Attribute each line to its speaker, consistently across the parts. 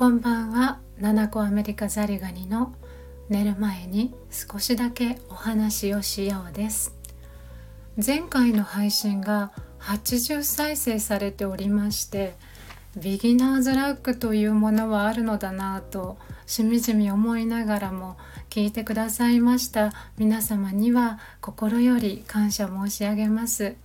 Speaker 1: こんばんは。七子アメリカザリガニの寝る前に少しだけお話をしようです。前回の配信が80再生されておりましてビギナーズラックというものはあるのだなとしみじみ思いながらも聞いてくださいました。皆様には心より感謝申し上げます。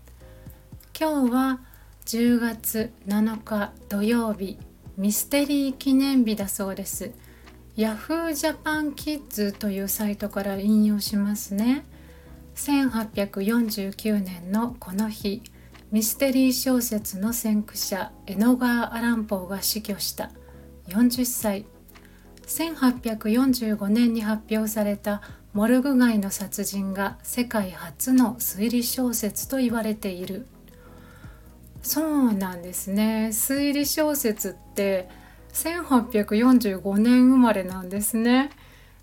Speaker 1: 今日は10月7日土曜日。ミステリー記念日だそうです。Yahoo Japan Kids というサイトから引用しますね。1849年のこの日ミステリー小説の先駆者エノガー・アランポーが死去した。40歳。1845年に発表されたモルグ街の殺人が世界初の推理小説と言われている。そうなんですね推理小説って1845年生まれなんですね。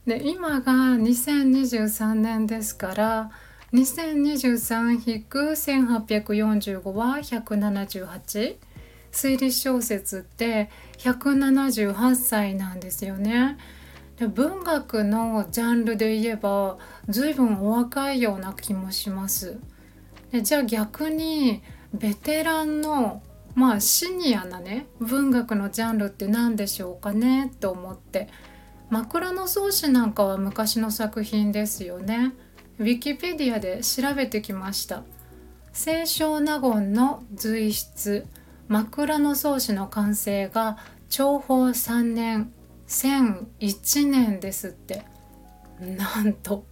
Speaker 1: で今が2023年ですから2023-1845は178推理小説って178歳なんですよね。で文学のジャンルで言えば随分お若いような気もします。でじゃあ逆にベテランのまあシニアなね文学のジャンルって何でしょうかねと思って。枕草子なんかは昔の作品ですよね。ウィキペディアで調べてきました。清少納言の随筆。枕草子の完成が長宝3年1001年ですって。なんと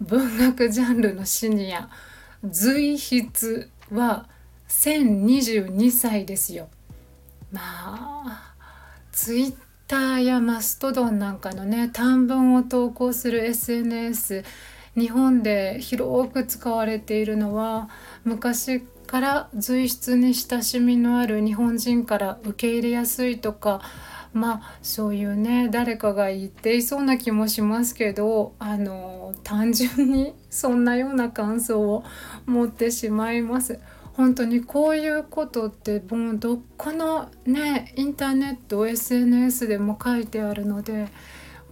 Speaker 1: 文学ジャンルのシニア随筆は1022歳ですよ。まあツイッターやマストドンなんかのね短文を投稿する SNS 日本で広く使われているのは昔から随筆に親しみのある日本人から受け入れやすいとかまあそういうね誰かが言っていそうな気もしますけどあの単純にそんなような感想を持ってしまいます。本当にこういうことってもうどこのねインターネット SNS でも書いてあるので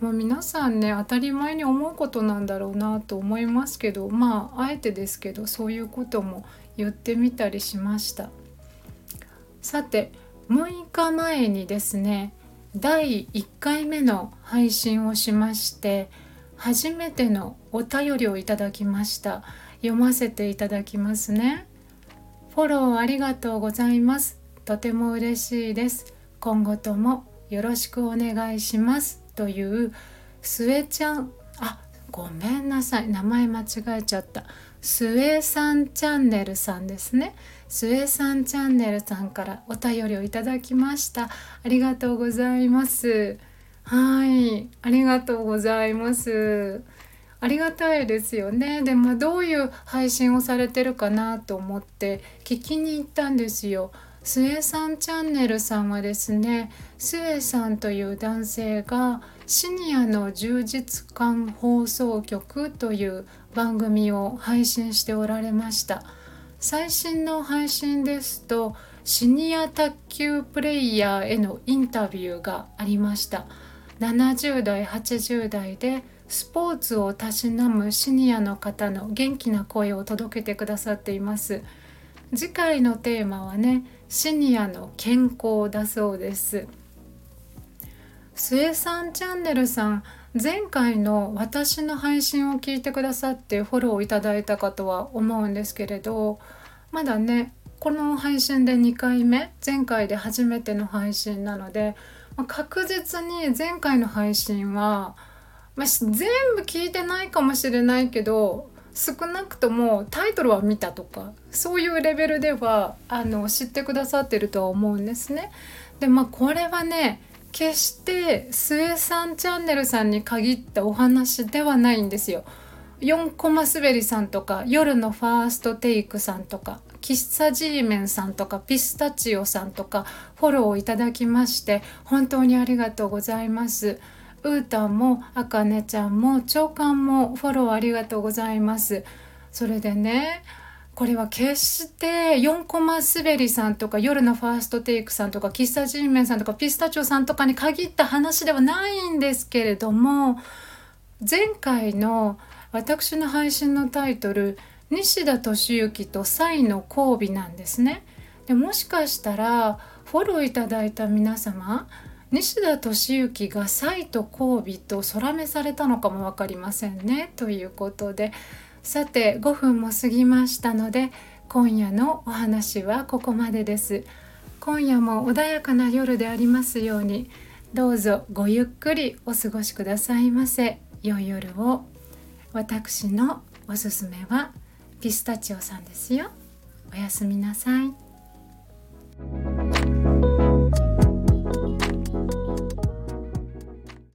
Speaker 1: もう皆さんね当たり前に思うことなんだろうなと思いますけどまああえてですけどそういうことも言ってみたりしました。さて6日前にですね第1回目の配信をしまして初めてのお便りをいただきました。読ませていただきますね。フォローありがとうございます。とても嬉しいです。今後ともよろしくお願いします。というスエちゃん、あ、ごめんなさい。名前間違えちゃった。スエさんチャンネルさんですね。スエさんチャンネルさんからお便りをいただきました。ありがとうございます。はい、ありがとうございます。ありがたいですよね。でもどういう配信をされてるかなと思って聞きに行ったんですよ。スエさんチャンネルさんはですねスエさんという男性がシニアの充実感放送局という番組を配信しておられました。最新の配信ですとシニア卓球プレイヤーへのインタビューがありました。70代80代でスポーツをたしなむシニアの方の元気な声を届けてくださっています。次回のテーマはねシニアの健康だそうです。末さんチャンネルさん前回の私の配信を聞いてくださってフォローいただいたかとは思うんですけれどまだねこの配信で2回目前回で初めての配信なので確実に前回の配信はまあ、全部聞いてないかもしれないけど少なくともタイトルは見たとかそういうレベルではあの知ってくださってるとは思うんですね。でまあこれはね決して末さんチャンネルさんに限ったお話ではないんですよ。4コマ滑りさんとか夜のファーストテイクさんとか喫茶 G メンさんとかピスタチオさんとかフォローをいただきまして本当にありがとうございます。うーたんもあかねちゃんも長官もフォローありがとうございますそれでねこれは決して4コマ滑りさんとか夜のファーストテイクさんとか喫茶人面さんとかピスタチオさんとかに限った話ではないんですけれども前回の私の配信のタイトル「西田敏行とサイの交尾」なんですね。でもしかしたらフォローいただいた皆様西田敏行がサイと交尾と空目されたのかも分かりませんね。ということでさて5分も過ぎましたので今夜のお話はここまでです。今夜も穏やかな夜でありますようにどうぞごゆっくりお過ごしくださいませ。良い夜を。私のおすすめはピスタチオさんですよ。おやすみなさい。